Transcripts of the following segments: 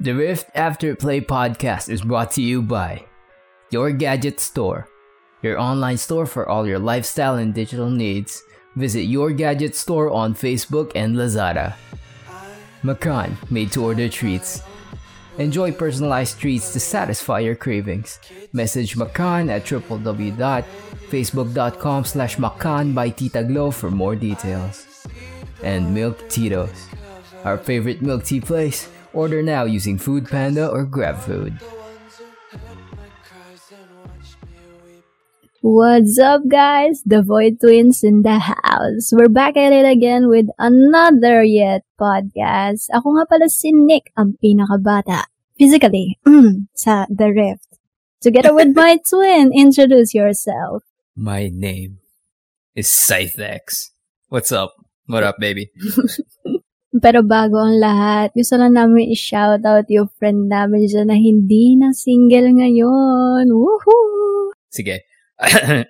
The Rift After Play podcast is brought to you by Your Gadget Store, your online store for all your lifestyle and digital needs. Visit Your Gadget Store on Facebook and Lazada. Macan, made to order treats. Enjoy personalized treats to satisfy your cravings. Message Macan at www.facebook.com slash Macan by Tita Glow for more details. And Milk Tito's, our favorite milk tea place. Order now using Food Panda or GrabFood. What's up, guys? The Void Twins in the house. We're back at it again with another yet podcast. Ako nga pala si Nick, ang pinakabata. Physically, mm, sa The Rift. Together with my twin, introduce yourself. My name is Scythex. What's up? What up, baby? Pero bago ang lahat, gusto lang namin i-shoutout yung friend namin dyan na hindi na single ngayon. Woohoo! Sige.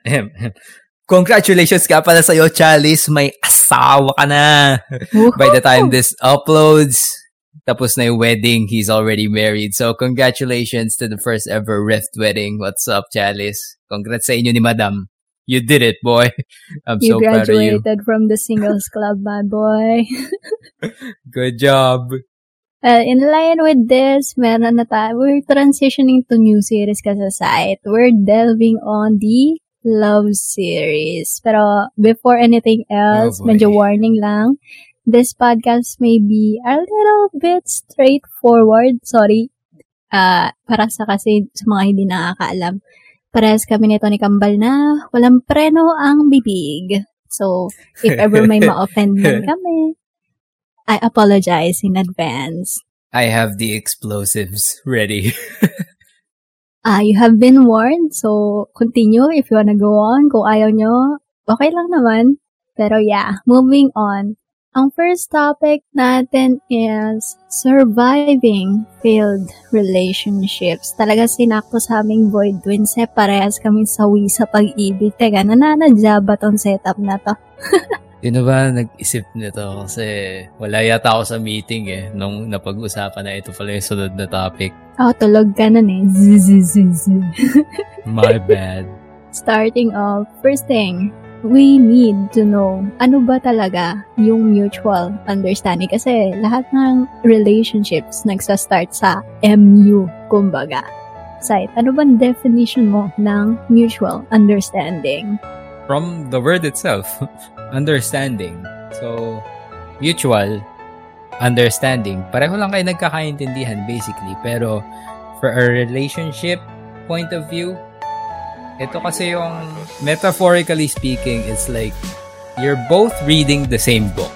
Congratulations ka pala sa'yo, Chalice. May asawa ka na. Woohoo! By the time this uploads, tapos na yung wedding, he's already married. So, congratulations to the first ever Rift wedding. What's up, Chalice? Congrats sa inyo ni Madam. You did it, boy. I'm You so proud of you. graduated from the singles club, my boy. Good job. Uh, in line with this, meron na tayo. We're transitioning to new series kasi site. We're delving on the love series. Pero before anything else, Oh, boy. medyo warning lang. This podcast may be a little bit straightforward. Sorry. Ah, para sa kasi sa mga hindi nakakaalam. Parehas kami nito ni Kambal na walang preno ang bibig. So, if ever may ma-offend man kami, I apologize in advance. I have the explosives ready. Ah, you have been warned, so continue if you wanna go on. Kung ayaw nyo, okay lang naman. Pero yeah, moving on. Ang first topic natin is surviving failed relationships. Talaga sinakto sa aming void twins eh. Parehas kami sawi sa pag-ibig. Teka, nananadya ba tong setup na to? Na ba nag-isip nito? Kasi wala yata ako sa meeting eh. Nung napag-usapan na ito pala yung sunod na topic. Oh, tulog ka na eh. My bad. Starting off, first thing, we need to know ano ba talaga yung mutual understanding. Kasi lahat ng relationships nagsa-start sa MU, kumbaga. Site, ano bang definition mo ng mutual understanding? From the word itself, understanding. So, mutual understanding. Pareho lang kayo nagkakaintindihan basically. Pero, for a relationship point of view, ito kasi yung, metaphorically speaking, it's like, you're both reading the same book.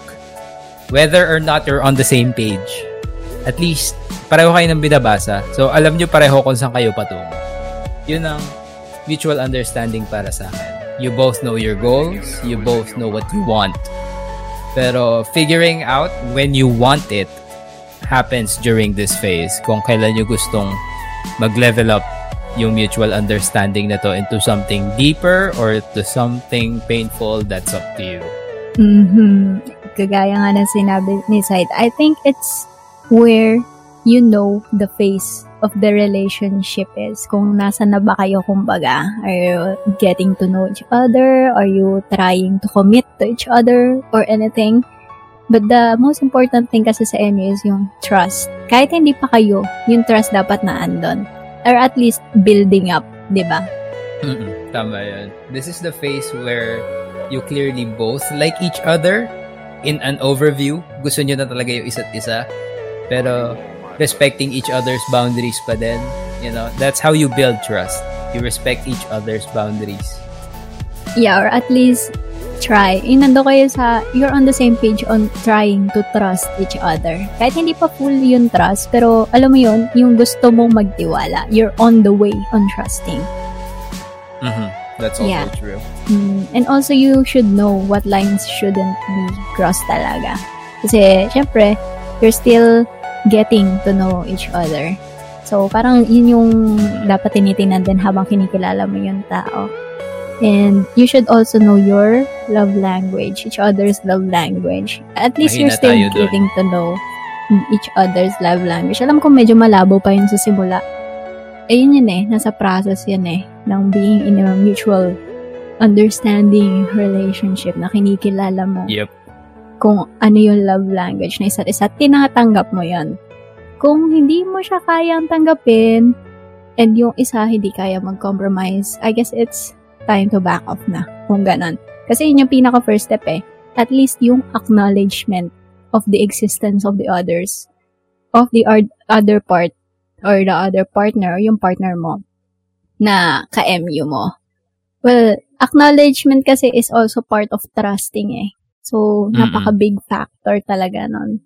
Whether or not you're on the same page, at least, pareho kayo ng binabasa. So, alam nyo pareho kung saan kayo patungo. Yun ang mutual understanding para sa akin. You both know your goals, you both know what you want. Pero figuring out when you want it happens during this phase. Kung kailan nyo gustong mag-level up yung mutual understanding na to into something deeper or to something painful, that's up to you. Mhm. Kagaya nga ng sinabi ni Said, I think it's where you know the face of the relationship is. Kung nasa na ba kayo, kumbaga. Are you getting to know each other? Are you trying to commit to each other? Or anything? But the most important thing kasi sa MU is yung trust. Kahit hindi pa kayo, yung trust dapat na andon. Or at least building up, di ba? Mm-mm, tama yun. This is the phase where you clearly both like each other in an overview. Gusto nyo na talaga yung isa't isa. Pero respecting each other's boundaries pa din. You know, that's how you build trust. You respect each other's boundaries. Yeah, or at least try. Yung nando kayo sa, you're on the same page on trying to trust each other. Kahit hindi pa full yung trust, pero alam mo yun, yung gusto mong magtiwala. You're on the way on trusting. Mm-hmm. That's also Yeah. true. Mm, and also, you should know what lines shouldn't be crossed talaga. Kasi, syempre, you're still getting to know each other. So, parang yun yung dapat tinitingnan din habang kinikilala mo yung tao. And you should also know your love language, each other's love language. At least you're Mahina still tayo dun. getting to know each other's love language. Alam ko medyo malabo pa yun sa simula. Ayun yun eh, nasa process yan eh, ng being in a mutual understanding relationship na kinikilala mo Yep. kung ano yung love language na isa't isa, tinatanggap mo yon. Kung hindi mo siya kayang tanggapin, and yung isa hindi kaya mag-compromise, I guess it's time to back off na, kung ganon. Kasi yun yung pinaka first step eh. At least yung acknowledgement of the existence of the others, of the other part, or the other partner, yung partner mo, na ka-MU mo. Well, acknowledgement kasi is also part of trusting eh. So, napaka-big factor talaga nun.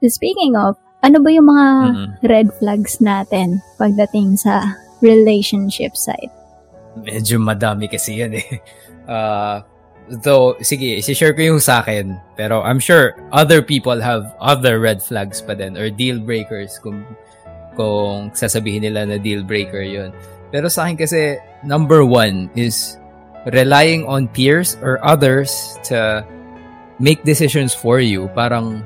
Speaking of, ano ba yung mga Mm-mm. red flags natin pagdating sa relationship side? Medyo madami kasi yan eh. Uh, though, sige, isi-share ko yung sa akin. Pero I'm sure other people have other red flags pa din or deal breakers kung, kung sasabihin nila na deal breaker yun. Pero sa akin kasi, number one is relying on peers or others to make decisions for you. Parang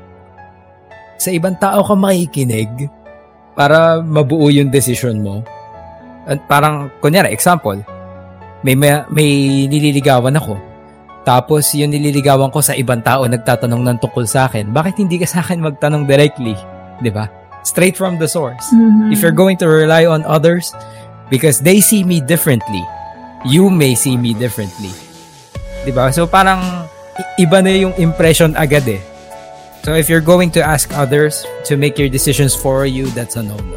sa ibang tao ka makikinig para mabuo yung decision mo. At parang, kunyari, example, may, may, may nililigawan ako. Tapos, yung nililigawan ko sa ibang tao nagtatanong ng tungkol sa akin, bakit hindi ka sa akin magtanong directly? 'Di ba? Straight from the source. Mhm. If you're going to rely on others because they see me differently, you may see me differently. 'Di ba? So parang iba na yung impression agad eh. So if you're going to ask others to make your decisions for you, that's a no-no.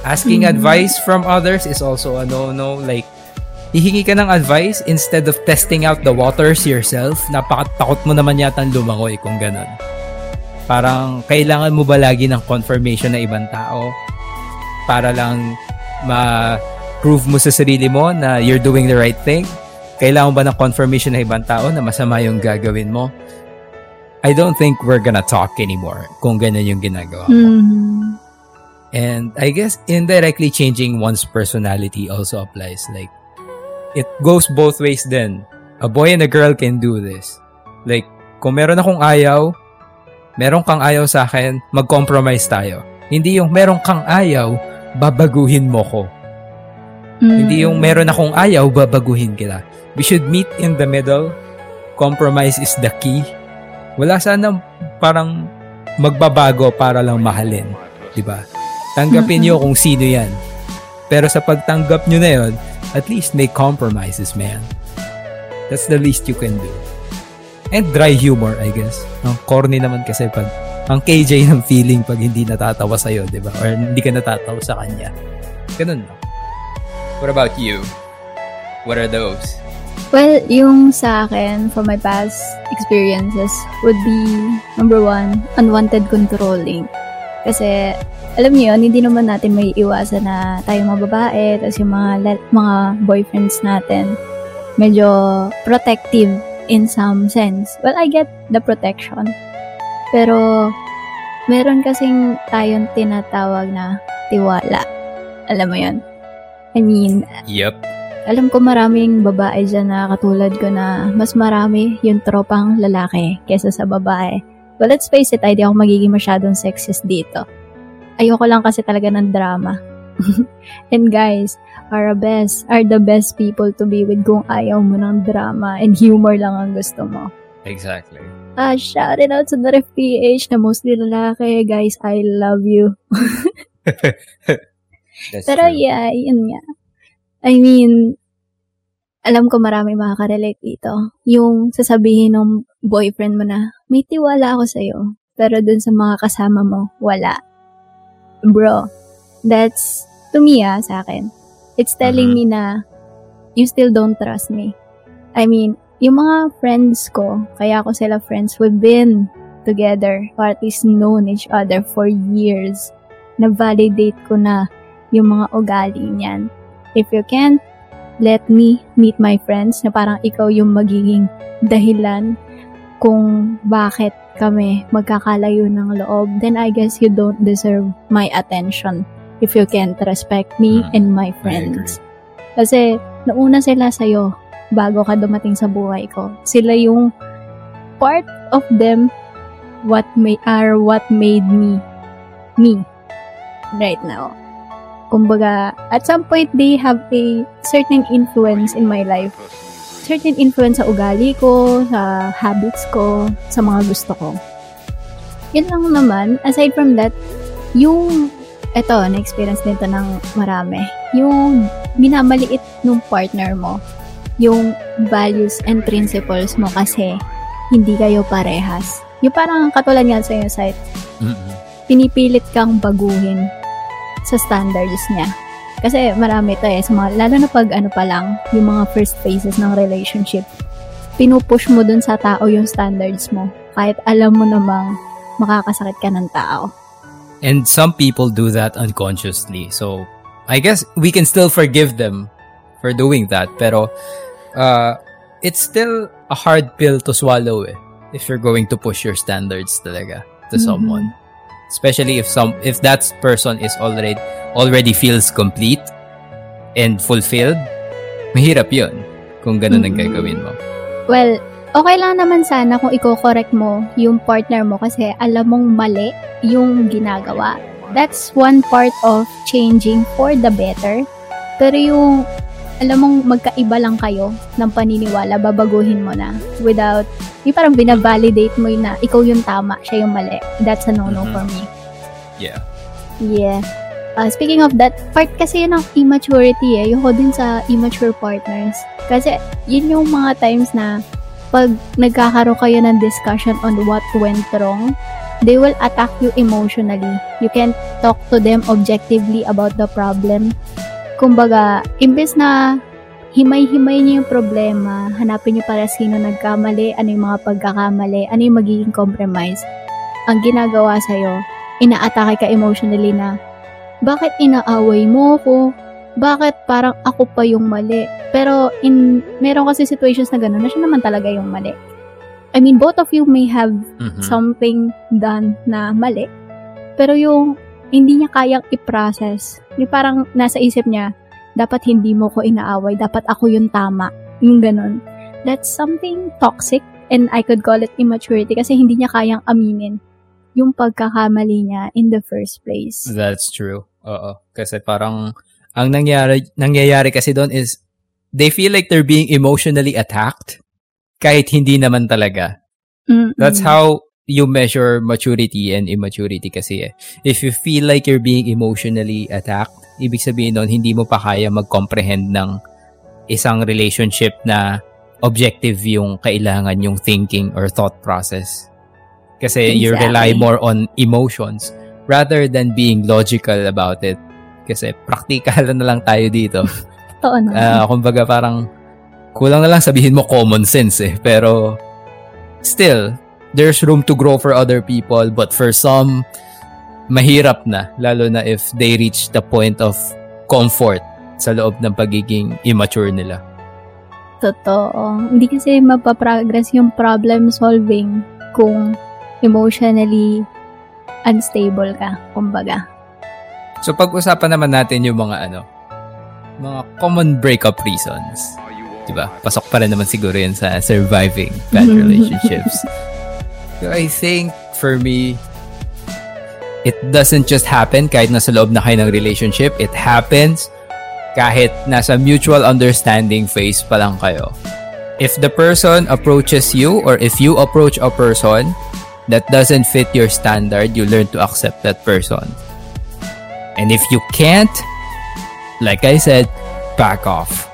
Asking Mhm. advice from others is also a no-no. Like, hihingi ka ng advice instead of testing out the waters yourself. Napakatakot mo naman yata lumangoy kung ganun. Parang kailangan mo ba lagi ng confirmation ng ibang tao para lang ma-prove mo sa sarili mo na you're doing the right thing? Kailangan ba ng confirmation ng ibang tao na masama yung gagawin mo? I don't think we're gonna talk anymore kung ganun yung ginagawa mo. Mhm. And I guess indirectly changing one's personality also applies. Like, it goes both ways then. A boy and a girl can do this. Like, kung meron akong ayaw, meron kang ayaw sa akin, mag-compromise tayo. Hindi yung meron kang ayaw, babaguhin mo ko. Mhm. Hindi yung meron akong ayaw, babaguhin kita. We should meet in the middle. Compromise is the key. Wala sana parang magbabago para lang mahalin. 'di ba? Tanggapin niyo kung sino yan. Pero sa pagtanggap niyo na yon, at least make compromises, man. That's the least you can do. And dry humor, I guess. Ang corny naman kasi pag ang KJ ng feeling pag hindi natatawa sa'yo, di ba? Or hindi ka natatawa sa kanya. Ganun, no? What about you? What are those? Well, yung sa akin, from my past experiences, would be, number one, unwanted controlling. Kasi, alam niyo yun, hindi naman natin may iwasan na tayo mga babae, tapos yung mga, mga boyfriends natin, medyo protective in some sense. Well, I get the protection. Pero, meron kasing tayong tinatawag na tiwala. Alam mo yun? I mean, Yep. alam ko maraming babae dyan na katulad ko na mas marami yung tropang lalaki kesa sa babae. But let's face it, ay di ako magiging masyadong sexist dito. Ayoko lang kasi talaga ng drama. and guys, are the best, are the best people to be with kung ayaw mo ng drama and humor lang ang gusto mo. Exactly. Ah, shout it out to the PH na mostly lalaki. Guys, I love you. Pero true. yeah, yun nga. I mean, alam ko marami makaka-relate dito. Yung sasabihin ng boyfriend mo na, may tiwala ako sa'yo. Pero dun sa mga kasama mo, wala. Bro, that's, to me ah, sa akin, it's telling Mhm. me na you still don't trust me. I mean, yung mga friends ko, kaya ako sila friends, we've been together, or at least known each other for years. Na-validate ko na yung mga ugali niyan. If you can't, let me meet my friends na parang ikaw yung magiging dahilan kung bakit kami magkakalayo ng loob, then I guess you don't deserve my attention if you can't respect me Mm, and my friends. Kasi, nauna sila sa'yo bago ka dumating sa buhay ko. Sila yung part of them what may are what made me me right now. Kumbaga, at some point they have a certain influence in my life. Certain influence sa ugali ko, sa habits ko, sa mga gusto ko. Yun lang naman. Aside from that, yung eto, na-experience nito ng marami. Yung minamaliit ng partner mo, yung values and principles mo kasi hindi kayo parehas. Yung parang katulad nga sa iyo, site, Mm-mm. pinipilit kang baguhin sa standards niya. Kasi marami to eh, sa mga, lalo na pag ano pa lang, yung mga first phases ng relationship, pinupush mo dun sa tao yung standards mo. Kahit alam mo namang makakasakit ka ng tao. And some people do that unconsciously. So, I guess we can still forgive them for doing that. Pero, uh, it's still a hard pill to swallow eh. If you're going to push your standards talaga to Mhm. someone. Especially if some, if that person is already, already feels complete and fulfilled, mahirap yun kung ganun ang Mhm. gagawin mo. Well, okay lang naman sana kung i-correct mo yung partner mo kasi alam mong mali yung ginagawa. That's one part of changing for the better. Pero yung alam mong magkaiba lang kayo ng paniniwala, babaguhin mo na without, yung parang binavalidate mo yun na ikaw yung tama, siya yung mali. That's a no-no Mhm. for me. Yeah. Yeah. Uh, speaking of that, part kasi yun ng immaturity eh. Yung din sa immature partners. Kasi yun yung mga times na pag nagkakaroon kayo ng discussion on what went wrong, they will attack you emotionally. You can't talk to them objectively about the problem. Kumbaga, imbes na himay-himay niyo yung problema, hanapin niyo para sino nagkamali, ano yung mga pagkakamali, ano yung magiging compromise. Ang ginagawa sa'yo, inaatake ka emotionally na, bakit inaaway mo ko? Bakit parang ako pa yung mali? Pero in meron kasi situations na gano'n na siya naman talaga yung mali. I mean, both of you may have Mhm. something done na mali. Pero yung hindi niya kayang i-process, yung parang nasa isip niya, dapat hindi mo ko inaaway, dapat ako yung tama. Yung ganun. That's something toxic and I could call it immaturity kasi hindi niya kayang aminin yung pagkakamali niya in the first place. That's true. Oo. Kasi parang, ang nangyari, nangyayari kasi doon is, they feel like they're being emotionally attacked kahit hindi naman talaga. Mm-mm. That's how you measure maturity and immaturity kasi eh. If you feel like you're being emotionally attacked, ibig sabihin nun, hindi mo pa kaya mag-comprehend ng isang relationship na objective yung kailangan yung thinking or thought process. Kasi you rely Exactly. more on emotions rather than being logical about it. Kasi practical na lang tayo dito. Totoo na. Ah, kumbaga parang kulang na lang sabihin mo common sense eh. Pero still, there's room to grow for other people but for some, mahirap na. Lalo na if they reach the point of comfort sa loob ng pagiging immature nila. Totoo. Hindi kasi mapaprogress yung problem solving kung emotionally unstable ka, kumbaga. So pag-usapan naman natin yung mga ano, mga common breakup reasons. 'Di ba? Pasok pa rin naman siguro yun sa surviving bad relationships. So I think for me, it doesn't just happen kahit nasa loob na kayo ng relationship. It happens kahit nasa mutual understanding phase pa lang kayo. If the person approaches you or if you approach a person that doesn't fit your standard, you learn to accept that person. And if you can't, like I said, back off.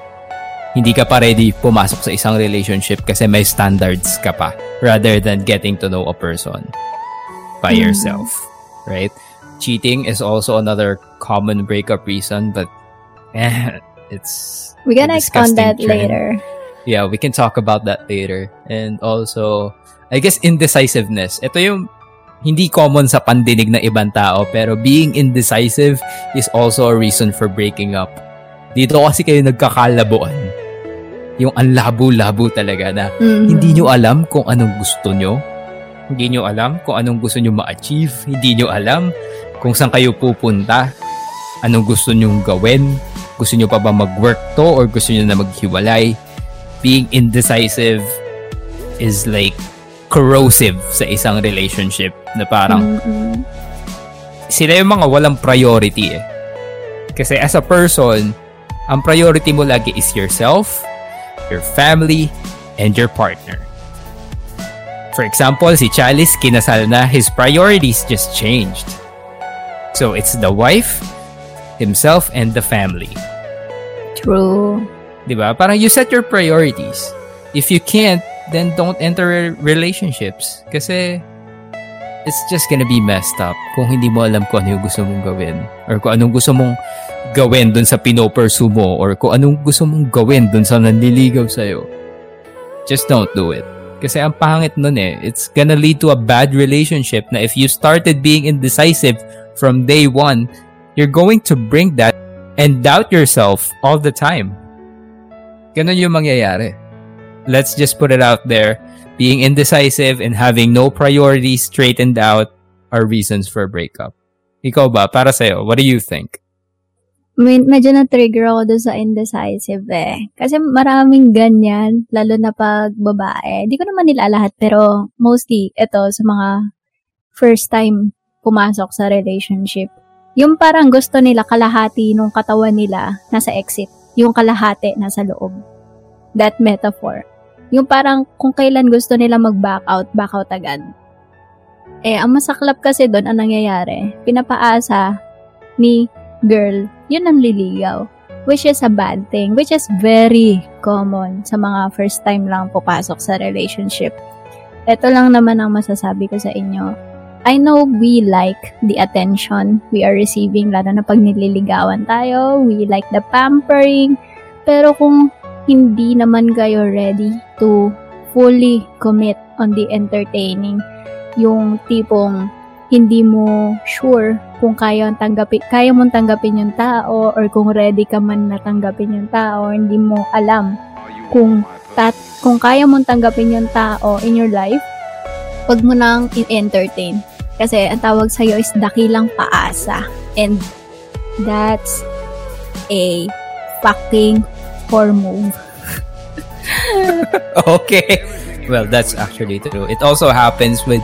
Hindi ka pa ready pumasok sa isang relationship kasi may standards ka pa rather than getting to know a person by Mm. yourself. Right? Cheating is also another common breakup reason, but eh, it's We gonna a expound that trend. later. Yeah, we can talk about that later. And also, I guess indecisiveness. Ito yung hindi common sa pandinig ng ibang tao, pero being indecisive is also a reason for breaking up. Dito kasi kayo nagkakalabuan. Yung ang labo-labo talaga na Mhm. hindi nyo alam kung anong gusto nyo. Hindi nyo alam kung anong gusto nyo ma-achieve. Hindi nyo alam kung saan kayo pupunta. Anong gusto nyo gawin. Gusto nyo pa ba mag-work to or gusto nyo na maghiwalay. Being indecisive is like corrosive sa isang relationship na parang Mm-mm. sila yung mga walang priority eh. Kasi as a person, ang priority mo lagi is yourself, your family, and your partner. For example, si Chalice kinasal na, his priorities just changed. So it's the wife, himself, and the family. True. 'Di ba? Parang you set your priorities. If you can't, then don't enter relationships. Kasi it's just gonna be messed up kung hindi mo alam kung ano yung gusto mong gawin. Or kung anong gusto mong gawin dun sa pinopursue mo. Or kung anong gusto mong gawin dun sa nanliligaw sa'yo. Just don't do it. Kasi ang pangit nun eh. It's gonna lead to a bad relationship na if you started being indecisive from day one, you're going to bring that and doubt yourself all the time. Ganun yung mangyayari. Let's just put it out there. Being indecisive and having no priorities straightened out are reasons for a breakup. Ikaw ba? Para sa'yo, what do you think? Med- medyo na-trigger ako doon sa indecisive eh. Kasi maraming ganyan, lalo na pag babae. Di ko naman nila lahat, pero mostly, ito sa mga first time pumasok sa relationship. Yung parang gusto nila kalahati nung katawan nila nasa exit. Yung kalahati nasa loob. That metaphor. Yung parang kung kailan gusto nila mag-back out, back out agad. Eh, ang masaklap kasi doon, ang nangyayari, pinapaasa ni girl, yun ang liligaw. Which is a bad thing. Which is very common sa mga first time lang pupasok sa relationship. Ito lang naman ang masasabi ko sa inyo. I know we like the attention we are receiving, lalo na pag nililigawan tayo. We like the pampering. Pero kung hindi naman kayo ready to fully commit on the entertaining, yung tipong hindi mo sure kung kaya tanggapin, kaya mong tanggapin yung tao or kung ready ka man na tanggapin yung tao, hindi mo alam kung tat, kung kaya mong tanggapin yung tao in your life, wag mo nang i-entertain. Kasi ang tawag sa'yo is dakilang paasa. And that's a fucking whore move. okay. Well, that's actually true. It also happens with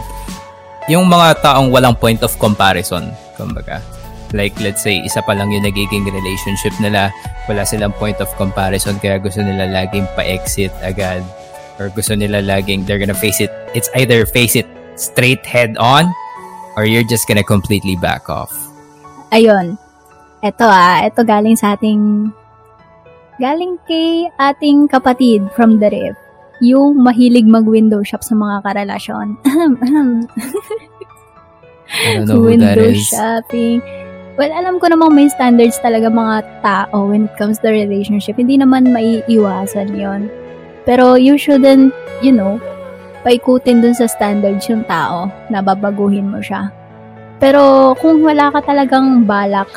yung mga taong walang point of comparison, kumbaga. Like, let's say, isa pa lang yung nagiging relationship nila, wala silang point of comparison, kaya gusto nila laging pa-exit agad. Or gusto nila laging, they're gonna face it, it's either face it straight head on, or you're just gonna completely back off. Ayun. Ito ah, ito galing sa ating galing kay ating kapatid from the ref. Yung mahilig mag-window shop sa mga karelasyon. I don't know who that window is. shopping. Well, alam ko namang may standards talaga mga tao when it comes to relationship. Hindi naman maiiwasan yon. Pero you shouldn't, you know, paikutin dun sa standards yung tao na babaguhin mo siya. Pero kung wala ka talagang balak,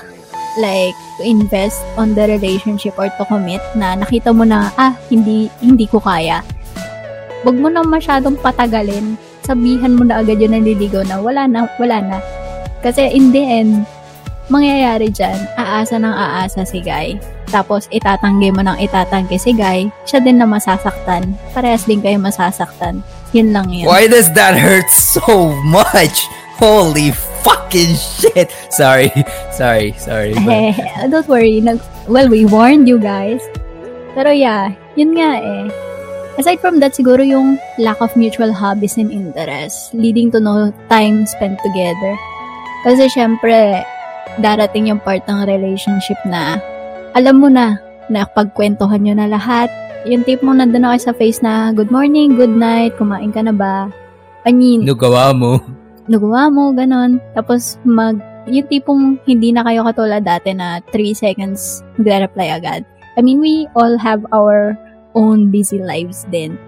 like, to invest on the relationship or to commit na nakita mo na, ah, hindi, hindi ko kaya. Huwag mo na masyadong patagalin. Sabihan mo na agad yun naliligaw na wala na, wala na. Kasi in the end, mangyayari dyan, aasa ng aasa si Guy. Tapos itatanggi mo ng itatanggi si Guy, siya din na masasaktan. Parehas din kayo masasaktan. Yun lang yun. Why does that hurt so much? Holy fucking shit! Sorry, sorry, sorry. but- don't worry. Nag, well, we warned you guys. Pero yeah, yun nga eh. Aside from that, siguro yung lack of mutual hobbies and interests leading to no time spent together. Kasi syempre, darating yung part ng relationship na alam mo na, na pagkwentuhan nyo na lahat. Yung tip mo nandun na kayo sa face na good morning, good night, kumain ka na ba? Mean, Ano gawa mo? Nagawa mo, ganon. Tapos, mag, yung tipong hindi na kayo katulad dati na 3 seconds magre-reply agad. I mean, we all have our own busy lives din.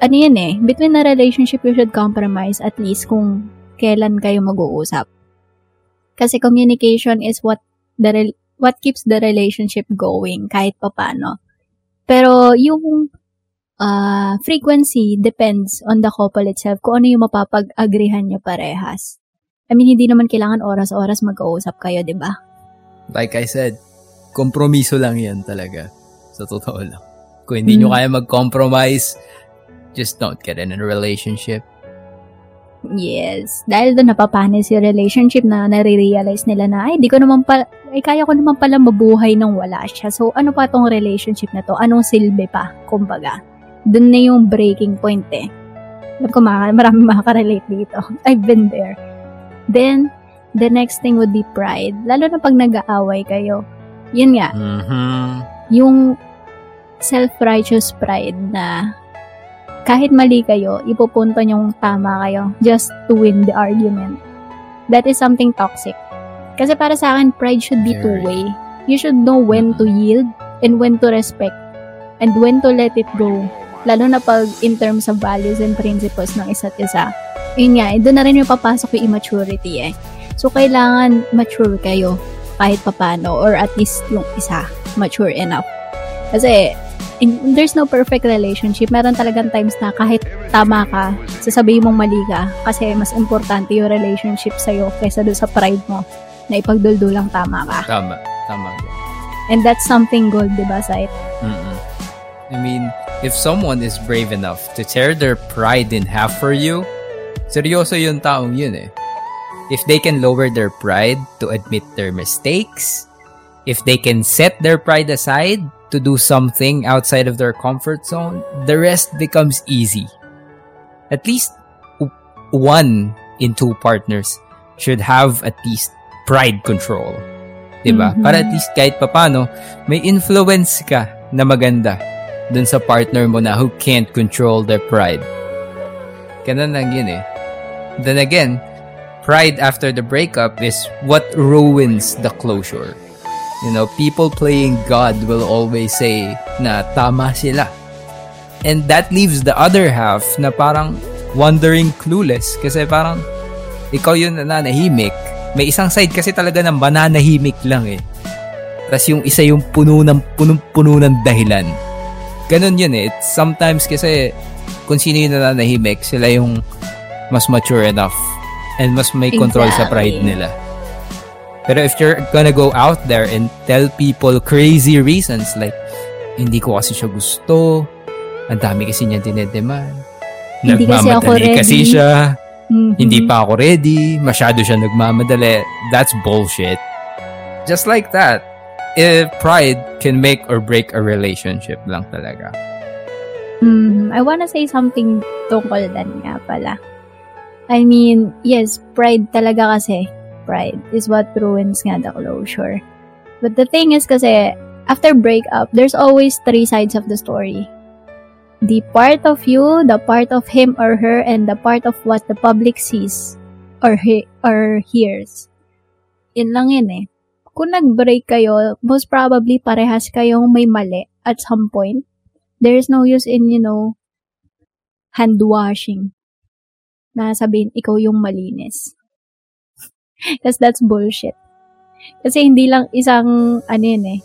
Ano yan eh, between a relationship, you should compromise at least kung kailan kayo mag-uusap. Kasi communication is what the rel- what keeps the relationship going kahit papano. Pero yung uh, frequency depends on the couple itself kung ano yung mapapag-agrihan nyo parehas. I mean, hindi naman kailangan oras-oras mag-uusap kayo, di ba? Like I said, kompromiso lang yan talaga. Sa totoo lang. Kung hindi nyo Hmm. kaya mag-compromise, just don't get in a relationship. Yes. Dahil doon napapanis yung relationship na nare-realize nila na, ay, di ko naman pa, ay, kaya ko naman pala mabuhay nang wala siya. So, ano pa tong relationship na to? Anong silbi pa? Kumbaga. Doon na yung breaking point eh. Alam ko, marami makaka-relate dito. I've been there. Then, the next thing would be pride. Lalo na pag nag-aaway kayo. Yun nga. Mm-hmm. Yung self-righteous pride na kahit mali kayo, ipupunto nyong tama kayo just to win the argument. That is something toxic. Kasi para sa akin, pride should be two-way. You should know when to yield and when to respect and when to let it go. Lalo na pag in terms of values and principles ng isa't isa. Yun nga, eh, doon na rin yung papasok yung immaturity eh. So, kailangan mature kayo kahit papano or at least yung isa mature enough. Kasi, in, there's no perfect relationship. Meron talagang times na kahit tama ka, sasabihin mong mali ka kasi mas importante yung relationship sa'yo kaysa doon sa pride mo na ipagduldulang tama ka. Tama. Tama. And that's something gold, di ba, Sait? Mm-mm. I mean, if someone is brave enough to tear their pride in half for you, seryoso yung taong yun eh. If they can lower their pride to admit their mistakes, if they can set their pride aside to do something outside of their comfort zone, the rest becomes easy. At least one in two partners should have at least pride control. 'Di ba? Mhm. Para at least kahit papano, may influence ka na maganda dun sa partner mo na who can't control their pride. Ganun lang yun eh. Then again, pride after the breakup is what ruins the closure. You know, people playing God will always say na tama sila. And that leaves the other half na parang wondering clueless kasi parang ikaw yung nananahimik. May isang side kasi talaga ng mananahimik lang eh. Tapos yung isa yung puno ng punong-puno ng dahilan. Ganun yun eh. It's sometimes kasi kung sino yung nananahimik, sila yung mas mature enough and mas may control sa pride Exactly. nila. Pero if you're gonna go out there and tell people crazy reasons like, hindi ko kasi siya gusto, ang dami kasi niya dinedemand, Hindi kasi ako nagmamadali kasi ready. siya, Mhm. hindi pa ako ready, masyado siya nagmamadali, that's bullshit. Just like that, if pride can make or break a relationship lang talaga. Mhm. I wanna say something tungkol dan nga pala. I mean, yes, pride talaga kasi. Pride is what ruins nga the closure. But the thing is kasi, after breakup, there's always three sides of the story. The part of you, the part of him or her, and the part of what the public sees or he- or hears. Yun lang yun eh. Kung nag-break kayo, most probably parehas kayong may mali at some point there is no use in, you know, hand washing. Na sabihin, ikaw yung malinis. Because that's bullshit. Kasi hindi lang isang, ano yun eh,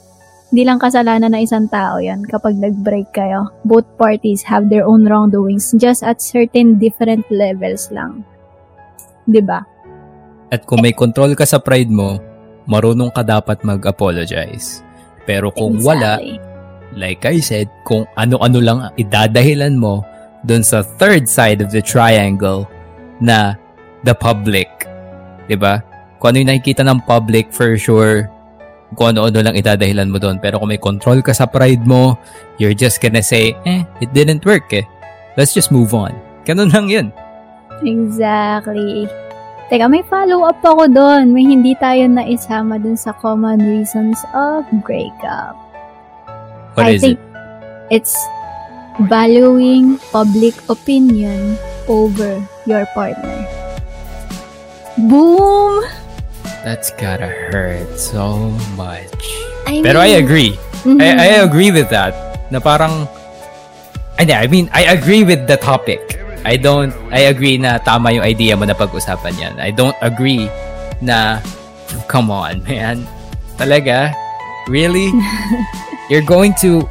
hindi lang kasalanan ng isang tao yan kapag nag-break kayo. Both parties have their own wrongdoings just at certain different levels lang. ba? At kung may control ka sa pride mo, marunong ka dapat mag-apologize. Pero kung wala, Exactly. like I said, kung ano-ano lang ang idadahilan mo dun sa third side of the triangle na the public. ba? Kung ano yung nakikita ng public, for sure, kung ano-ano lang idadahilan mo doon. Pero kung may control ka sa pride mo, you're just gonna say, eh, it didn't work eh. Let's just move on. Ganun lang yun. Exactly. Teka, may follow-up ako doon. May hindi tayo na isama dun sa common reasons of breakup. What I is think it? it's valuing public opinion over your partner. Boom! That's gotta hurt so much. I Pero I mean, agree. mhm. I, I agree with that. Na parang, I, I mean, I agree with the topic. I don't, I agree na tama yung idea mo na pag-usapan yan. I don't agree na, come on, man. Talaga? Really? You're going to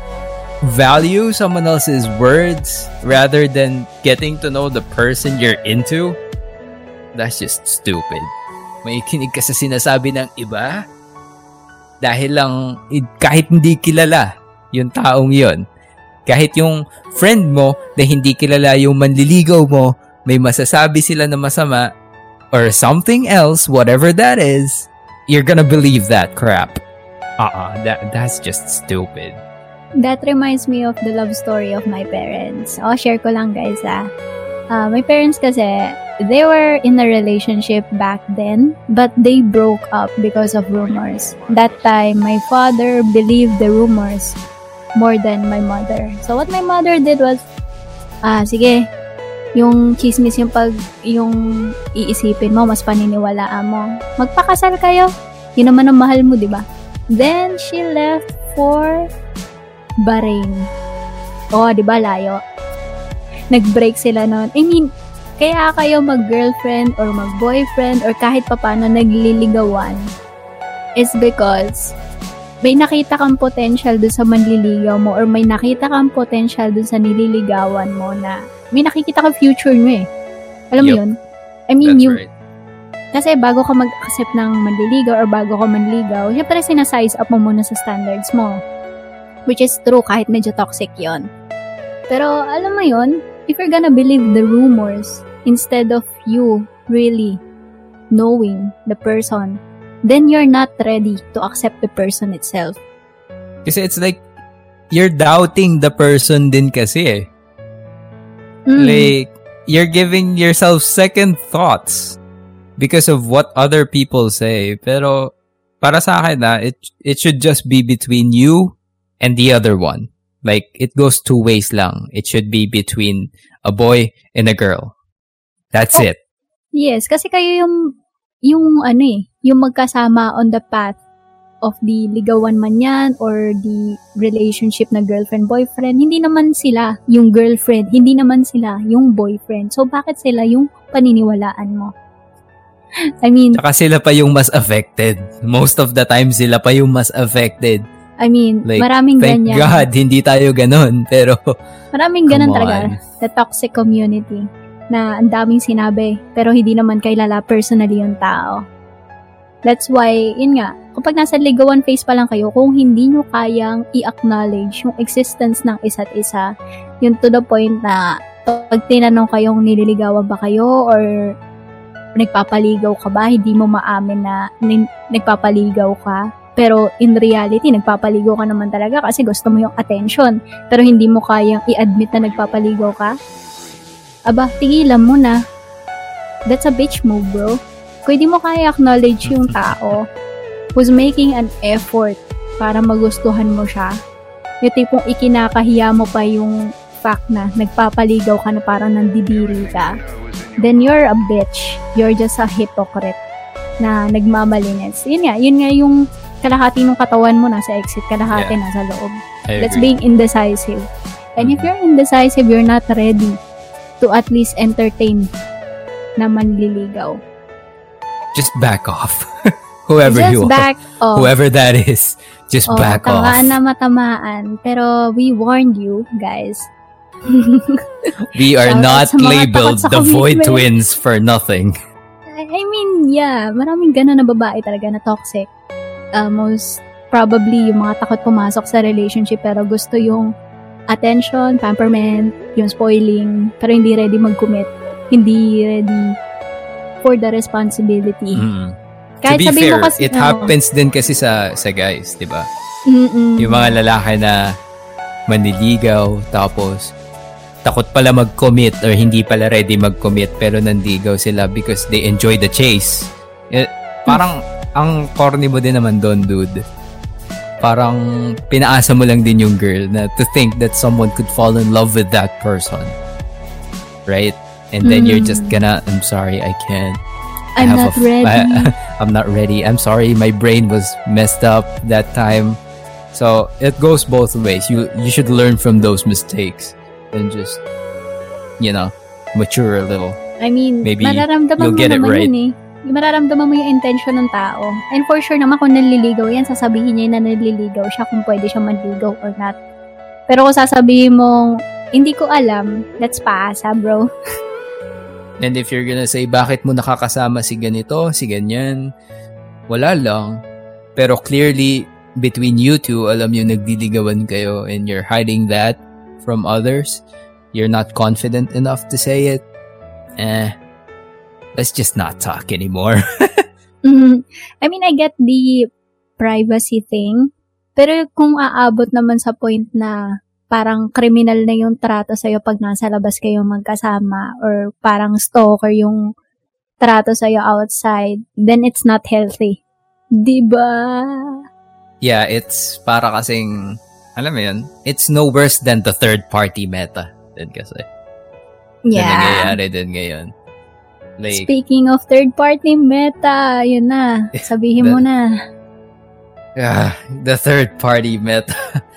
value someone else's words rather than getting to know the person you're into? That's just stupid. May kinig ka sa sinasabi ng iba? dahil lang kahit hindi kilala yung taong yon kahit yung friend mo na hindi kilala yung manliligaw mo may masasabi sila na masama, or something else, whatever that is, you're gonna believe that crap. Uh-uh, that, that's just stupid. That reminds me of the love story of my parents. Oh, share ko lang guys ah. Uh, my parents kasi, they were in a relationship back then, but they broke up because of rumors. That time, my father believed the rumors more than my mother. So what my mother did was, ah, sige, yung chismis yung pag, yung iisipin mo, mas paniniwalaan mo. Magpakasal kayo. Yun naman ang mahal mo, di ba? Then, she left for Bahrain. Oh, di ba, layo? Nag-break sila noon. I mean, kaya kayo mag-girlfriend or mag-boyfriend or kahit papano nagliligawan is because may nakita kang potential dun sa manliligaw mo or may nakita kang potential dun sa nililigawan mo na may nakikita kang future nyo eh. Alam mo yun? I mean, That's you, right. kasi bago ka mag-accept ng manliligaw or bago ka manligaw, syempre sinasize up mo muna sa standards mo. Which is true kahit medyo toxic yon. Pero alam mo yon, if you're gonna believe the rumors instead of you really knowing the person, then you're not ready to accept the person itself. Kasi it's like, you're doubting the person din kasi eh. Mm. Like, you're giving yourself second thoughts because of what other people say. Pero, para sa akin na, it, it should just be between you and the other one. Like, it goes two ways lang. It should be between a boy and a girl. That's Oh. it. Yes, kasi kayo yung, yung ano eh, yung magkasama on the path of the ligawan man yan or the relationship na girlfriend-boyfriend, hindi naman sila yung girlfriend, hindi naman sila yung boyfriend. So, bakit sila yung paniniwalaan mo? I mean, Tsaka sila pa yung mas affected. Most of the time, sila pa yung mas affected. I mean, Like, maraming Thank ganyan. God, hindi tayo ganun. Pero, Maraming ganun talaga. The toxic community na ang daming sinabi pero hindi naman kailala personally yung tao. That's why, yun nga, kapag nasa ligawan phase pa lang kayo, kung hindi nyo kayang i-acknowledge yung existence ng isa't isa, yun to the point na pag tinanong kayong nililigawan ba kayo or nagpapaligaw ka ba, hindi mo maamin na nin- nagpapaligaw ka. Pero in reality, nagpapaligaw ka naman talaga kasi gusto mo yung attention. Pero hindi mo kayang i-admit na nagpapaligaw ka. Aba, tigilan mo na. That's a bitch move, bro. Kung hindi mo kaya acknowledge yung tao who's making an effort para magustuhan mo siya, yung tipong ikinakahiya mo pa yung fact na nagpapaligaw ka na parang nandidiri ka, then you're a bitch. You're just a hypocrite na nagmamalinis. Yun nga, yun nga yung kalahati ng katawan mo nasa exit, kalahati Yeah. nasa loob. That's being indecisive. And if Mhm. you're indecisive, you're not ready to at least entertain na manliligaw. Just back off. whoever Just you are. back off. Whoever that is, just Oh, back off. na matamaan. Pero we warned you, guys. We are not labeled the Void. Twins for nothing. I mean, yeah, maraming ganun na babae talaga na toxic. Uh, most probably yung mga takot pumasok sa relationship pero gusto yung attention, pamperment, yung spoiling, pero hindi ready mag-commit. Hindi ready for the responsibility. Mm. Kahit to be sabihin fair, mo kasi, it oo. happens din kasi sa sa guys, 'di ba? Mm-mm. Yung mga lalaki na manliligaw tapos takot pala mag-commit or hindi pala ready mag-commit pero nandigaw sila because they enjoy the chase. Eh, parang ang corny mo din naman doon, dude. Parang pinaasa mo lang din yung girl na to think that someone could fall in love with that person. Right? And then you're just Mm. gonna, I'm sorry, I can't. I'm not a ready. I- I'm not ready. I'm sorry, my brain was messed up that time. So it goes both ways. You you should learn from those mistakes and just you know mature a little. I mean, Maybe you'll get it right. yun eh. Mararamdaman mo yung intention ng tao. And for sure naman kung nanliligaw yan, sasabihin niya na nanliligaw siya kung pwede siya manligaw or not. Pero kung sasabihin mo, hindi ko alam, that's paasa, bro. And if you're gonna say bakit mo nakakasama si ganito, si ganyan, wala lang. Pero clearly between you two, alam yung nagdiligawan kayo and you're hiding that from others. You're not confident enough to say it. eh, let's just not talk anymore. Mhm. I mean, I get the privacy thing. Pero kung aabot naman sa point na parang criminal na yung trato sa'yo pag nasa labas kayo magkasama or parang stalker yung trato sa'yo outside, then it's not healthy. Diba? yeah, it's para kasing, alam mo yun, it's no worse than the third party meta. Din kasi. Na Yeah. nangyayari din ngayon. Like, Speaking of third party meta, yun na. Sabihin mo na. ah, the third party meta.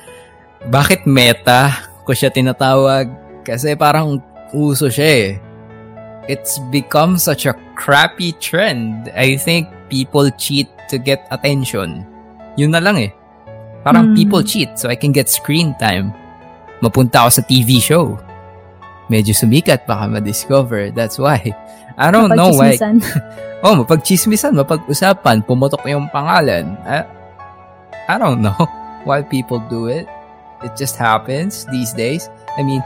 Bakit meta ko siya tinatawag? Kasi parang uso siya eh. It's become such a crappy trend. I think people cheat to get attention. Yun na lang eh. Parang Hmm. people cheat so I can get screen time. Mapunta ako sa TV show. Medyo sumikat, baka ma-discover. That's why. I don't know why. Oh, mapagchismisan, mapag-usapan, pumutok yung pangalan. I, I don't know why people do it. It just happens these days. I mean,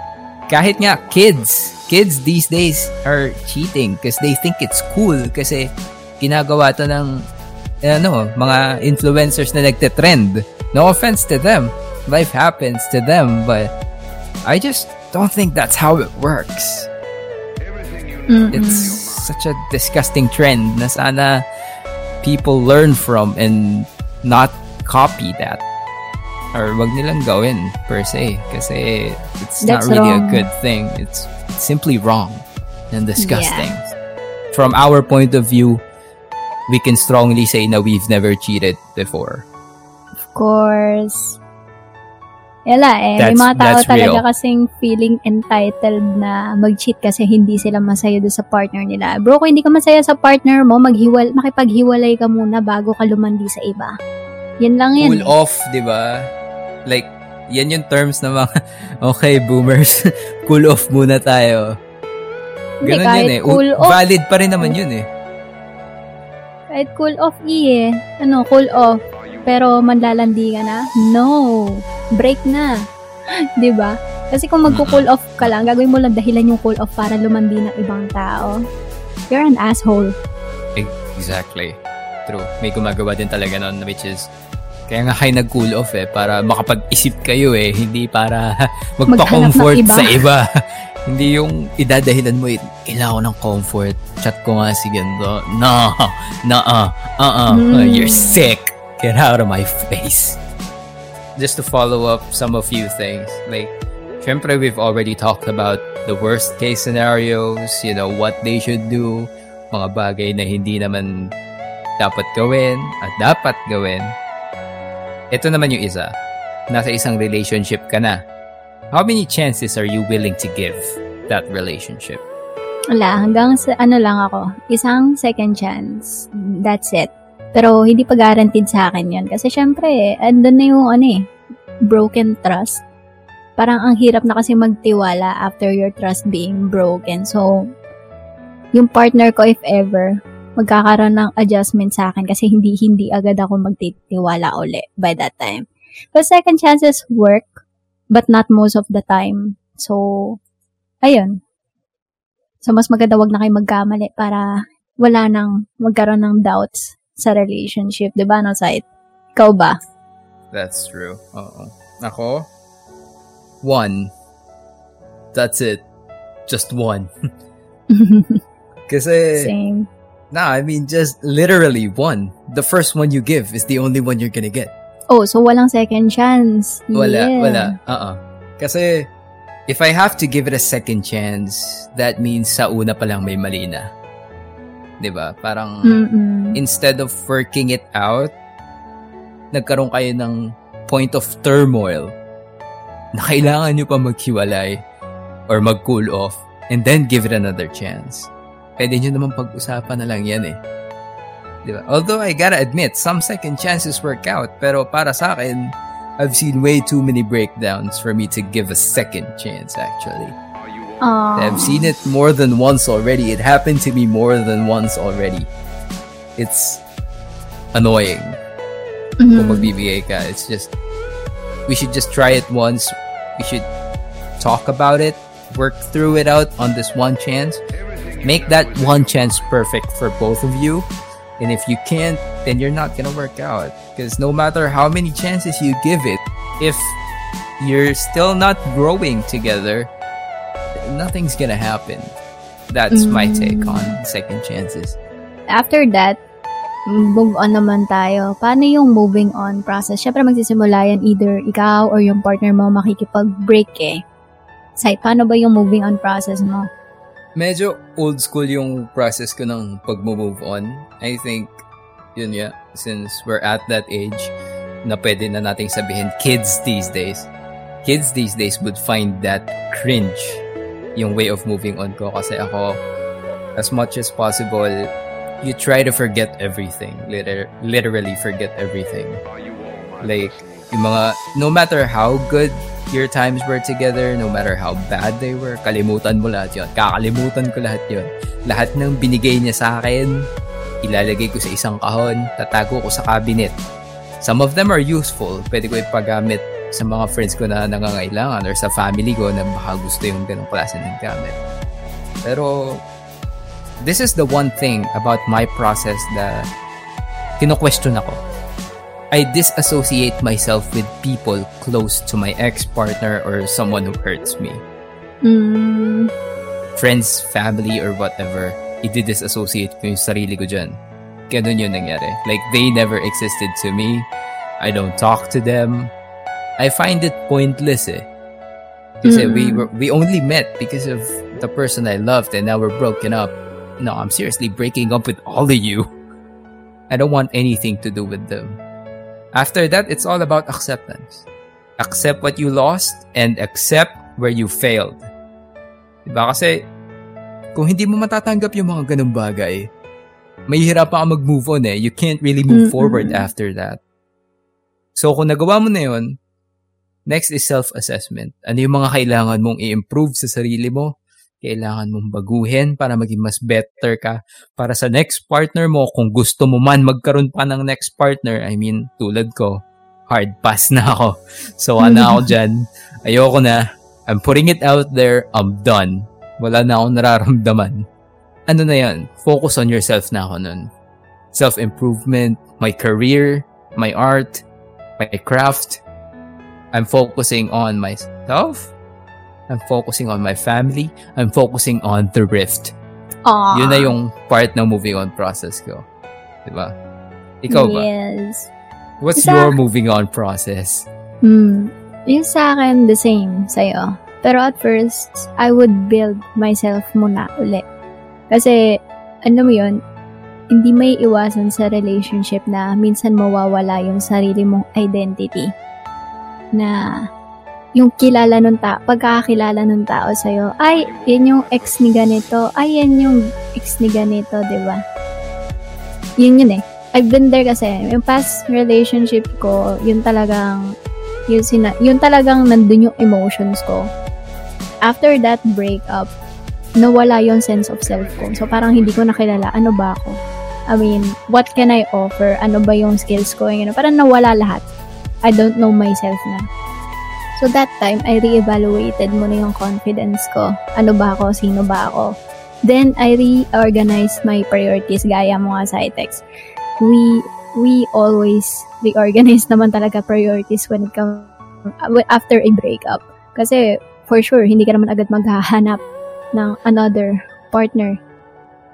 kahit nga kids, kids these days are cheating because they think it's cool kasi ginagawa to ng ano, mga influencers na nagte-trend. No offense to them. Life happens to them, but I just don't think that's how it works. Mm-mm. It's such a disgusting trend na sana people learn from and not copy that. Or wag nilang gawin per se kasi it's That's not really wrong. a good thing. It's simply wrong and disgusting. From our point of view, we can strongly say na we've never cheated before. Of course. Yala eh, may That's- mga tao talaga real. kasing feeling entitled na mag-cheat kasi hindi sila masaya doon sa partner nila. Bro, kung hindi ka masaya sa partner mo, maghiwal, makipaghiwalay ka muna bago ka lumandi sa iba. Yan lang yan. Cool eh. off, di ba? Like, yan yung terms na mga, okay, boomers, cool off muna tayo. Hindi, Ganun kahit yun eh. Cool off. Valid pa rin naman yun eh. Kahit cool off i eh. Ano, cool off. Pero manlalandi ka na? No. Break na. 'Di ba? Kasi kung magko-cool off ka lang, gagawin mo lang dahilan yung cool off para lumandi ng ibang tao. You're an asshole. Exactly. True. May gumagawa din talaga nun, which is, kaya nga kayo nag-cool off eh, para makapag-isip kayo eh, hindi para magpa-comfort iba. sa iba. hindi yung idadahilan mo, eh, kailangan ko ng comfort. Chat ko nga si ganito. No, no, uh, uh, Hmm. you're sick. Get out of my face. Just to follow up some of few things, like, syempre we've already talked about the worst case scenarios, you know, what they should do, mga bagay na hindi naman dapat gawin at dapat gawin. Ito naman yung isa. Nasa isang relationship ka na. How many chances are you willing to give that relationship? Wala, hanggang sa ano lang ako. Isang second chance. That's it. Pero hindi pa guaranteed sa akin yun. Kasi syempre, andun na yung ano eh, broken trust. Parang ang hirap na kasi magtiwala after your trust being broken. So, yung partner ko if ever, magkakaroon ng adjustment sa akin kasi hindi hindi agad ako magtitiwala uli by that time. But second chances work, but not most of the time. So, ayun. So, mas maganda wag na kayo magkamali para wala nang magkaroon ng doubts sa relationship. Di ba, no, site? Ikaw ba? That's true. Oo. Ako? One. That's it. Just one. Kasi, Same. Nah, I mean, just literally one. The first one you give is the only one you're gonna get. Oh, so walang second chance. Wala, Yeah. wala. Uh-uh. Kasi, if I have to give it a second chance, that means sa una pa lang may mali na. 'Di ba? Parang, Mm-mm. instead of working it out, nagkaroon kayo ng point of turmoil na kailangan nyo pa maghiwalay or mag-cool off and then give it another chance. Pwede nyo naman pag-usapan na lang yan eh. Di ba? Although I gotta admit, some second chances work out, pero para sa akin, I've seen way too many breakdowns for me to give a second chance actually. Aw. I've seen it more than once already. It happened to me more than once already. It's annoying Mhm. kung magbibigay ka. It's just, we should just try it once. We should talk about it, work through it out on this one chance. Make that one chance perfect for both of you. And if you can't, then you're not gonna work out. Because no matter how many chances you give it, if you're still not growing together, nothing's gonna happen. That's my take on second chances. After that, move on naman tayo. Paano yung moving on process? Siyempre magsisimula yan either ikaw or yung partner mo makikipag-break eh. Side, paano ba yung moving on process mo? Medyo old school yung process ko ng pag-move on. I think, yun yeah, since we're at that age, na pwede na nating sabihin, kids these days, kids these days would find that cringe yung way of moving on ko. Kasi ako as much as possible you try to forget everything. Liter- literally forget everything. Like yung mga no matter how good your times were together no matter how bad they were. Kalimutan mo lahat yun. Kakalimutan ko lahat yun. Lahat ng binigay niya sa akin ilalagay ko sa isang kahon tatago ko sa cabinet. Some of them are useful. Pwede ko ipagamit sa mga friends ko na nangangailangan or sa family ko na baka gusto yung ganong klase ng gamit. Pero, this is the one thing about my process na kino-question ako. I disassociate myself with people close to my ex-partner or someone who hurts me. Mm, Friends, family, or whatever, i-disassociate ko yung sarili ko dyan. Ganun yun nangyari. Like, they never existed to me. I don't talk to them. I find it pointless eh. Kasi we Mm. were, we only met because of the person I loved and now we're broken up. No, I'm seriously breaking up with all of you. I don't want anything to do with them. After that, it's all about acceptance. Accept what you lost and accept where you failed. Diba? Kasi kung hindi mo matatanggap yung mga ganung bagay, mahihirapan ka mag-move on eh. You can't really move Mm-mm. forward after that. So kung nagawa mo na yun, next is self-assessment. Ano yung mga kailangan mong i-improve sa sarili mo? Kailangan mong baguhin para maging mas better ka para sa next partner mo. Kung gusto mo man magkaroon pa ng next partner, I mean, tulad ko, hard pass na ako. So, ano ako dyan? Ayoko na. I'm putting it out there. I'm done. Wala na akong nararamdaman. Ano na yan? Focus on yourself na ako nun. Self-improvement, my career, my art, my craft. I'm focusing on myself. I'm focusing on my family. I'm focusing on the rift. Aww. Yun na yung part ng moving on process ko. Diba? Ikaw ba? Yes. What's Sa- your moving on process? Hmm. Yung sa akin, the same sa'yo. Pero at first, I would build myself muna uli. Kasi, ano mo yun, hindi may iwasan sa relationship na minsan mawawala yung sarili mong identity. Na, yung kilala nung tao, pagkakakilala nung tao sa'yo, ay, yan yung ex ni ganito, ay, yan yung ex ni ganito, di ba? Yun yun eh. I've been there kasi. Yung past relationship ko, yun talagang, yun, sina, yun talagang nandun yung emotions ko. After that breakup, nawala yung sense of self ko. So, parang hindi ko nakilala, ano ba ako? I mean, what can I offer? Ano ba yung skills ko? Ano, parang nawala lahat. I don't know myself na. So, that time, I reevaluated muna yung confidence ko. Ano ba ako? Sino ba ako? Then, I reorganized my priorities. Gaya mo nga sa text we we always reorganize naman talaga priorities when it comes after a breakup. Kasi for sure hindi ka naman agad maghahanap ng another partner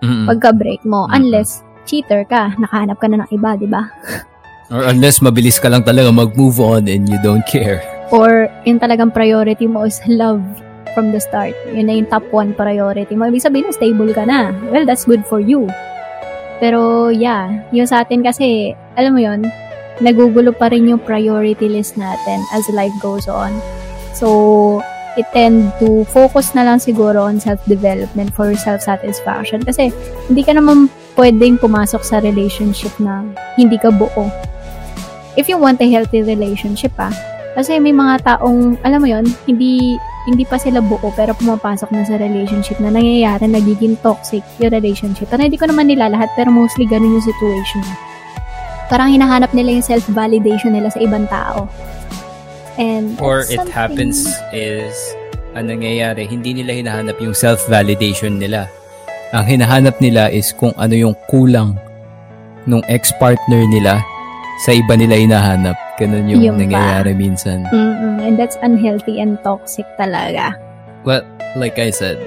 Mm-mm. pagka-break mo Mm-mm. unless cheater ka, nakahanap ka na ng iba, 'di ba? Or unless mabilis ka lang talaga mag-move on and you don't care. Or yung talagang priority mo is love from the start. Yun na yung top one priority mo. Ibig sabihin, stable ka na. Well, that's good for you. Pero, yeah, yung sa atin kasi, alam mo yon nagugulo pa rin yung priority list natin as life goes on. So, it tend to focus na lang siguro on self-development for self-satisfaction. Kasi, hindi ka naman pwedeng pumasok sa relationship na hindi ka buo. If you want a healthy relationship, ah, kasi may mga taong, alam mo yon hindi hindi pa sila buo pero pumapasok na sa relationship na nangyayari, nagiging toxic yung relationship. Pero hindi ko naman nila lahat pero mostly ganun yung situation. Parang hinahanap nila yung self-validation nila sa ibang tao. And Or it happens is, ang nangyayari, hindi nila hinahanap yung self-validation nila. Ang hinahanap nila is kung ano yung kulang nung ex-partner nila sa iba nila hinahanap. Ganun yung, Yung nangyayari minsan. Mm-mm. And that's unhealthy and toxic talaga. Well, like I said,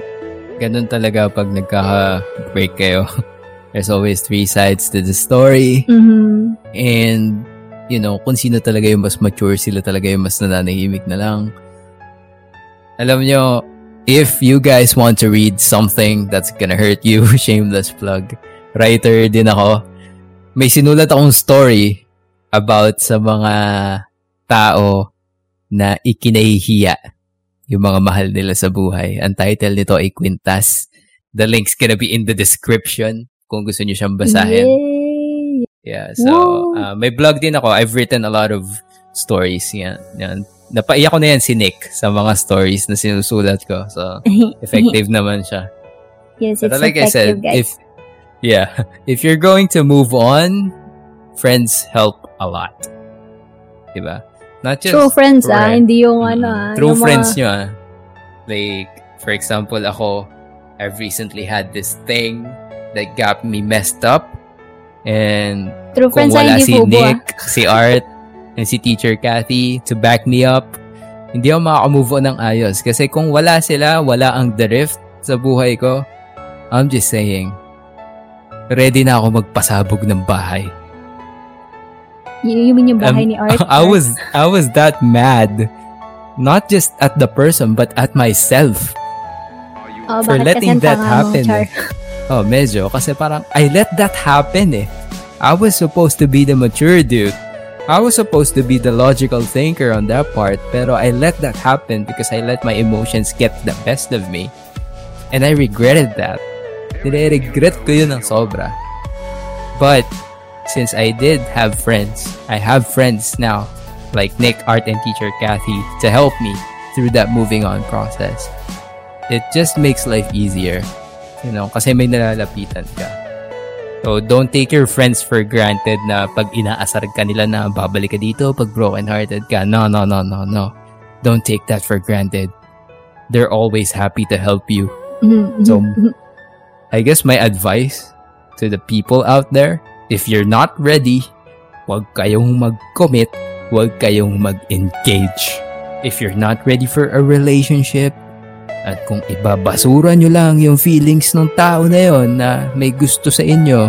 ganun talaga pag nagkaka-break kayo. There's always three sides to the story. Mhm. And, you know, kung sino talaga yung mas mature, sila talaga yung mas nananahimik na lang. Alam nyo, if you guys want to read something that's gonna hurt you, shameless plug, writer din ako. May sinulat akong story about sa mga tao na ikinahihiya yung mga mahal nila sa buhay. Ang title nito ay Quintas. The link's gonna be in the description kung gusto niyo siyang basahin. Yay! Yeah, so uh, may blog din ako. I've written a lot of stories. Yan, yan. Napaiyak ko na yan si Nick sa mga stories na sinusulat ko. So, effective naman siya. yes, it's But like I effective, said, guys. if yeah, if you're going to move on, friends help a lot. Diba? Not just True friends ah, Right. hindi yung Mm, ano ah. True yung mga- friends nyo ah. Like, for example, ako, I've recently had this thing that got me messed up. And True kung friends ah, wala si fubo ah. Nick, si Art, and si Teacher Cathy to back me up, hindi ako makaka-move on ng ayos. Kasi kung wala sila, wala ang drift sa buhay ko, I'm just saying, ready na ako magpasabog ng bahay. Y- you yung bahay Um, ni Art? I was I was that mad. Not just at the person, but at myself. oh, for letting that tanga mo, happen. Eh. Oh, medyo. Kasi parang, I let that happen eh. I was supposed to be the mature dude. I was supposed to be the logical thinker on that part, pero I let that happen because I let my emotions get the best of me. And I regretted that. Nire-regret ko yun ng sobra. But, since I did have friends, I have friends now, like Nick, Art, and teacher Kathy, to help me through that moving on process. It just makes life easier. You know, kasi may nalalapitan ka. So, don't take your friends for granted na pag inaasar ka nila na babalik ka dito pag broken-hearted ka. No, no, no, no, no. Don't take that for granted. They're always happy to help you. Mhm, So, mhm. I guess my advice to the people out there, if you're not ready, huwag kayong mag-commit, huwag kayong mag-engage. If you're not ready for a relationship, at kung ibabasura nyo lang yung feelings ng tao na yon na may gusto sa inyo,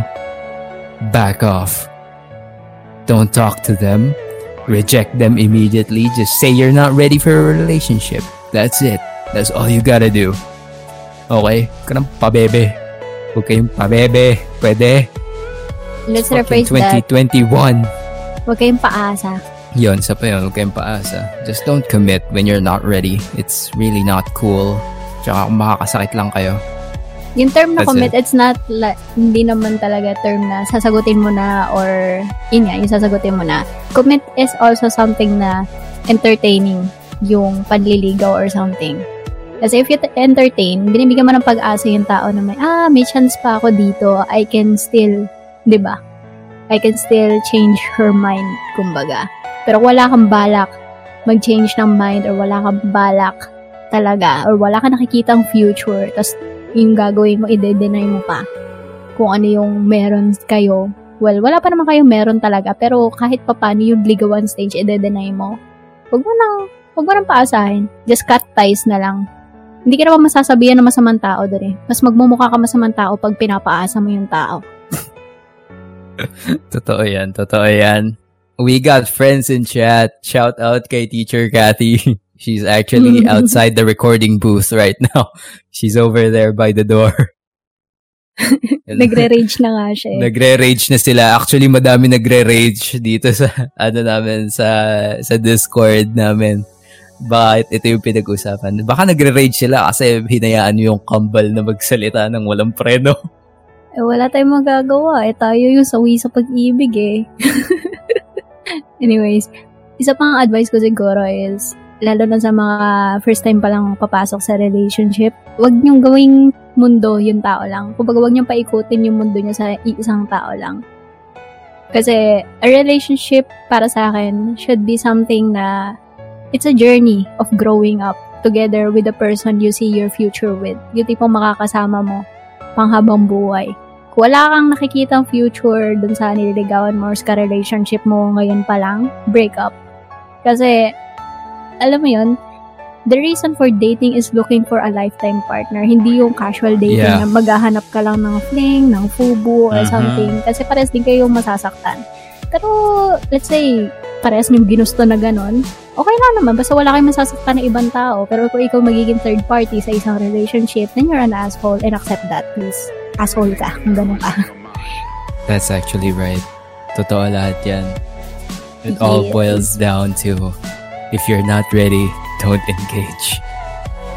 back off. Don't talk to them. Reject them immediately. Just say you're not ready for a relationship. That's it. That's all you gotta do. Okay? Huwag ka ng pabebe. Huwag kayong pabebe. Pwede. Let's rephrase that. 2021. Huwag kayong paasa. Yun, sa pa yun. Huwag kayong paasa. Just don't commit when you're not ready. It's really not cool. Tsaka kung makakasakit lang kayo. Yung term na That's commit, it's not, la- hindi naman talaga term na sasagutin mo na or, yun nga, yung sasagutin mo na. Commit is also something na entertaining yung panliligaw or something. Kasi if you t- entertain, binibigyan mo ng pag-asa yung tao na may, ah, may chance pa ako dito, I can still, di ba? I can still change her mind, kumbaga. Pero wala kang balak mag-change ng mind or wala kang balak talaga or wala kang nakikitang future tas yung gagawin mo, ide-deny mo pa kung ano yung meron kayo. Well, wala pa naman kayong meron talaga, pero kahit pa paano yung ligawan stage, ide-deny mo. Huwag mo nang, huwag mo nang paasahin. Just cut ties na lang. Hindi ka naman masasabihan ng masamang tao doon eh. Mas magmumukha ka masamang tao pag pinapaasa mo yung tao. Totoo yan. Totoo yan. We got friends in chat. Shout out kay Teacher Kathy. She's actually outside the recording booth right now. She's over there by the door. Nagre-rage na nga siya eh. Nagre-rage na sila. Actually, madami nagre-rage dito sa, ano namin, sa, sa Discord namin. Bakit ito yung pinag-usapan? Baka nagre-rage sila kasi hinayaan yung kambal na magsalita ng walang preno. Eh, wala tayong magagawa. Eh, tayo yung sawi sa pag-ibig eh. Anyways, isa pang advice ko siguro is, lalo na sa mga first time pa lang papasok sa relationship, wag niyong gawing mundo yung tao lang. Kumbaga, wag niyong paikutin yung mundo niyo sa isang tao lang. Kasi, a relationship para sa akin should be something na it's a journey of growing up together with the person you see your future with. Yung tipong makakasama mo panghabang buhay. Kung wala kang nakikitang future dun sa nililigawan mo or sa relationship mo ngayon pa lang, break up. Kasi, alam mo yun, the reason for dating is looking for a lifetime partner. Hindi yung casual dating Yeah. na maghahanap ka lang ng fling, ng fubu, or Mhm. something. Kasi pares din kayong masasaktan. Pero, let's say, pares yung ginusto na ganon, okay lang naman. Basta wala kayong masasaktan ng ibang tao. Pero kung ikaw magiging third party sa isang relationship, then you're an asshole and accept that, please. Asshole ka, kung ganun ka. That's actually right. Totoo lahat yan. It all boils down to if you're not ready, don't engage.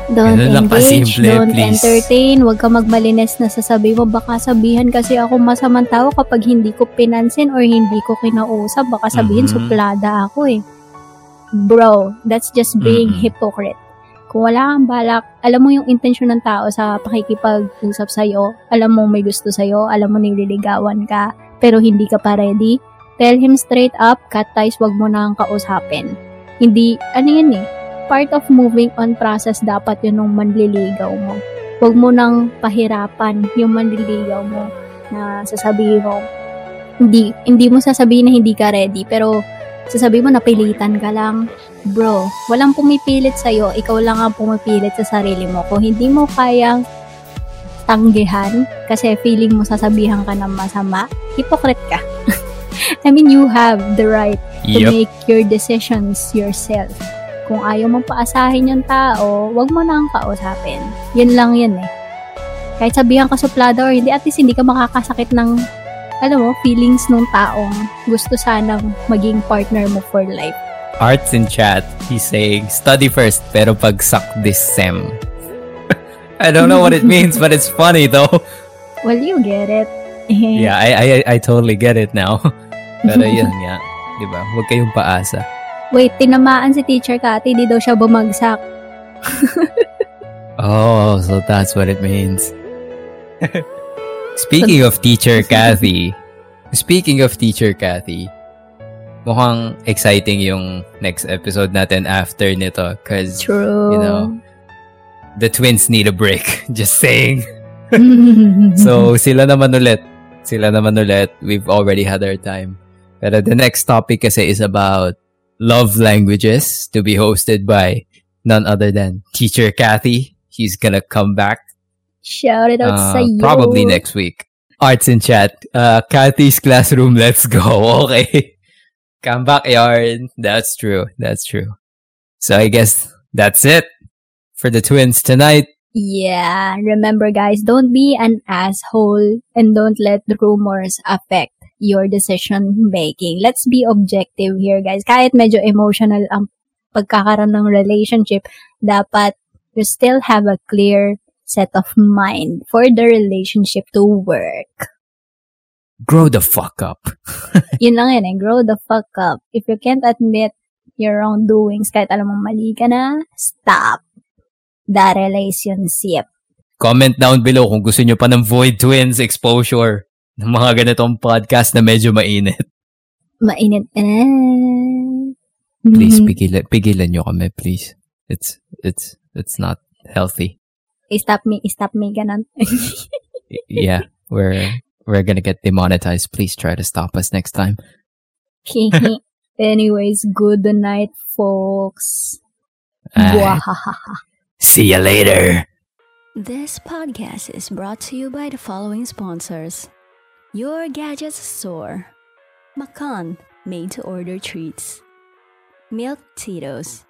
Don't Ganun engage, kasimple, don't please. entertain, huwag ka magmalines na sasabi mo, baka sabihan kasi ako masamang tao kapag hindi ko pinansin or hindi ko kinausap, baka sabihin Mhm. suplada ako eh. Bro, that's just being Mhm. hypocrite. Kung wala kang balak, alam mo yung intensyon ng tao sa pakikipag-usap sa'yo, alam mo may gusto sa'yo, alam mo nililigawan ka, pero hindi ka pa ready, tell him straight up, cut ties, wag mo na ang kausapin. Hindi, ano yan eh, part of moving on process dapat yun nung manliligaw mo. Huwag mo nang pahirapan yung manliligaw mo na sasabihin mo, hindi, hindi mo sasabihin na hindi ka ready, pero sasabihin mo napilitan ka lang. Bro, walang pumipilit sa'yo, ikaw lang ang pumipilit sa sarili mo. Kung hindi mo kayang tanggihan kasi feeling mo sasabihan ka ng masama, hypocrite ka. I mean, you have the right to Yep. make your decisions yourself. Kung ayaw mong paasahin yung tao, wag mo nang kausapin. Yun lang yun eh. Kahit sabihan ka suplada or hindi, at least hindi ka makakasakit ng, alam mo, feelings ng taong gusto sanang maging partner mo for life. Arts in chat, he's saying, study first, pero pag suck this sem. I don't know what it means, but it's funny though. Well, you get it. Yeah, I, I, I totally get it now. pero yun nga, di ba? Huwag kayong paasa. Wait, tinamaan si Teacher Cathy, di daw siya bumagsak. Oh, so that's what it means. Speaking of teacher Kathy, speaking of teacher Kathy, mukhang exciting yung next episode natin after nito True. you know, the twins need a break. Just saying. So, sila naman ulit. Sila naman ulit. We've already had our time. Pero the next topic kasi is about love languages to be hosted by none other than teacher Kathy. She's gonna come back Shout it out uh, probably next week. Arts in chat. Uh, Kathy's classroom. Let's go. Okay. Come back, yarn. That's true. That's true. So I guess that's it for the twins tonight. Yeah, remember guys, don't be an asshole and don't let the rumors affect your decision making. Let's be objective here guys. Kahit medyo emotional ang pagkakaroon ng relationship, dapat you still have a clear set of mind for the relationship to work. Grow the fuck up. Yun lang yan eh, grow the fuck up. If you can't admit your wrongdoings, kahit alam mong mali ka na, stop the relationship. Comment down below kung gusto nyo pa ng Void Twins exposure ng mga ganitong podcast na medyo mainit. Mainit na. Please, Mhm. pigilan, pigilan nyo kami, please. It's, it's, it's not healthy. Stop me, stop me, ganon. Yeah, we're, we're gonna get demonetized. Please try to stop us next time. Anyways, good night, folks. Alright. See you later. This podcast is brought to you by the following sponsors Your Gadgets Store, Macan, made to order treats, Milk Tito's,